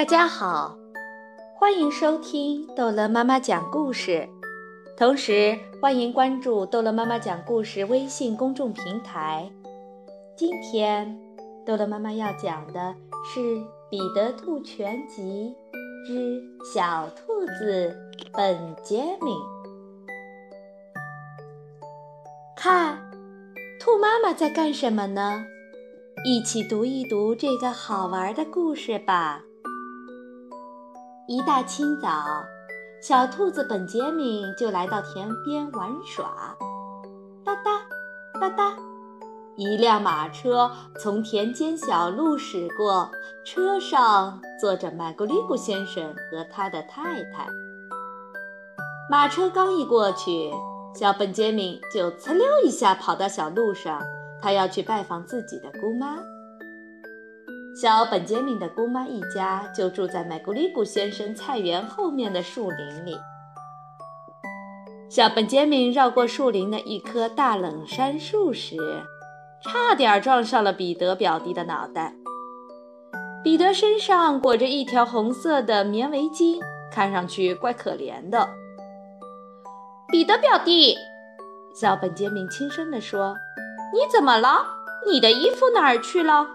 大家好，欢迎收听逗乐妈妈讲故事，同时欢迎关注逗乐妈妈讲故事微信公众平台。今天逗乐妈妈要讲的是《彼得兔全集之小兔子本杰明》。看，兔妈妈在干什么呢？一起读一读这个好玩的故事吧。一大清早，小兔子本杰明就来到田边玩耍。哒哒哒哒，一辆马车从田间小路驶过，车上坐着麦格里古先生和他的太太。马车刚一过去，小本杰明就呲溜一下跑到小路上。他要去拜访自己的姑妈。小本杰明的姑妈一家就住在麦古里古先生菜园后面的树林里。小本杰明绕过树林的一棵大冷杉树时，差点撞上了彼得表弟的脑袋。彼得身上裹着一条红色的棉围巾，看上去怪可怜的。彼得表弟，小本杰明轻声地说。你怎么了？你的衣服哪儿去了？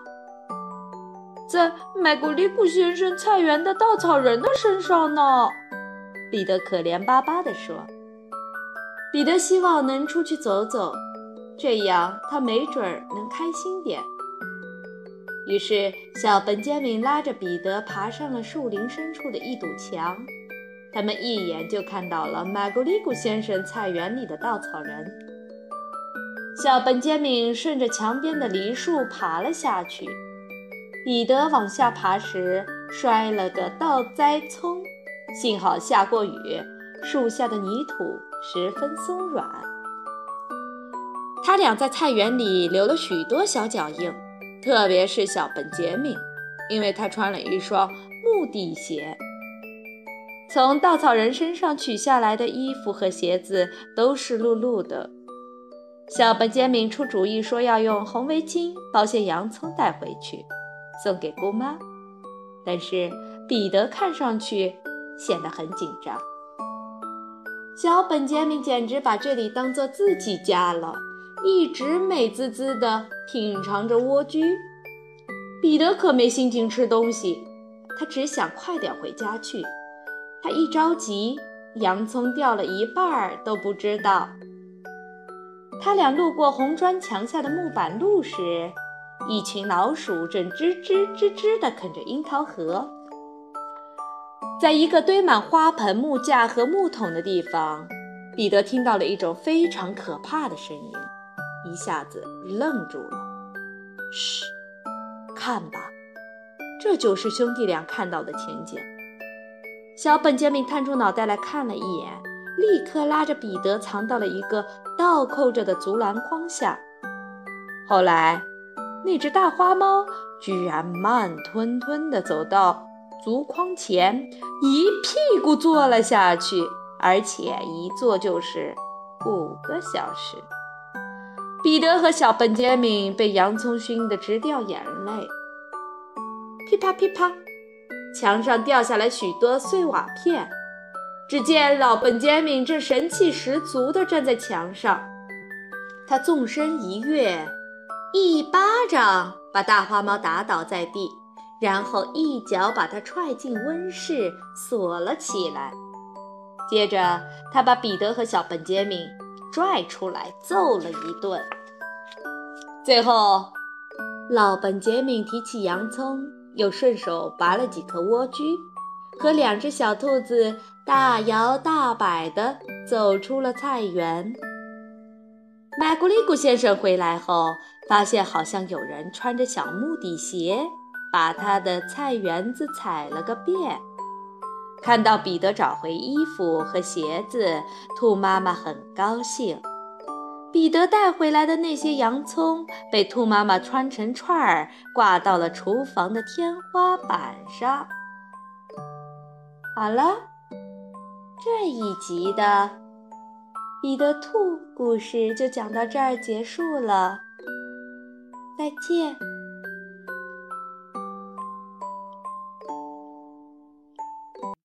在麦古里古先生菜园的稻草人的身上呢。彼得可怜巴巴地说：“彼得希望能出去走走，这样他没准儿能开心点。”于是，小本杰明拉着彼得爬上了树林深处的一堵墙，他们一眼就看到了麦古里古先生菜园里的稻草人。小本杰明顺着墙边的梨树爬了下去，彼得往下爬时摔了个倒栽葱，幸好下过雨，树下的泥土十分松软。他俩在菜园里留了许多小脚印，特别是小本杰明，因为他穿了一双木底鞋。从稻草人身上取下来的衣服和鞋子都湿漉漉的。小本杰明出主意说要用红围巾包些洋葱带回去，送给姑妈。但是彼得看上去显得很紧张。小本杰明简直把这里当做自己家了，一直美滋滋地品尝着莴苣。彼得可没心情吃东西，他只想快点回家去。他一着急，洋葱掉了一半儿都不知道。他俩路过红砖墙下的木板路时，一群老鼠正吱吱吱吱地啃着樱桃核。在一个堆满花盆、木架和木桶的地方，彼得听到了一种非常可怕的声音，一下子愣住了。嘘，看吧，这就是兄弟俩看到的情景。小本杰明探出脑袋来看了一眼。立刻拉着彼得藏到了一个倒扣着的竹篮筐下。后来，那只大花猫居然慢吞吞地走到竹筐前，一屁股坐了下去，而且一坐就是五个小时。彼得和小本杰明被洋葱熏得直掉眼泪。噼啪噼啪，墙上掉下来许多碎瓦片。只见老本杰明正神气十足地站在墙上，他纵身一跃，一巴掌把大花猫打倒在地，然后一脚把它踹进温室锁了起来。接着，他把彼得和小本杰明拽出来揍了一顿。最后，老本杰明提起洋葱，又顺手拔了几颗莴苣。和两只小兔子大摇大摆地走出了菜园。麦古里古先生回来后，发现好像有人穿着小木底鞋，把他的菜园子踩了个遍。看到彼得找回衣服和鞋子，兔妈妈很高兴。彼得带回来的那些洋葱被兔妈妈穿成串儿，挂到了厨房的天花板上。好了，这一集的彼得兔故事就讲到这儿结束了，再见。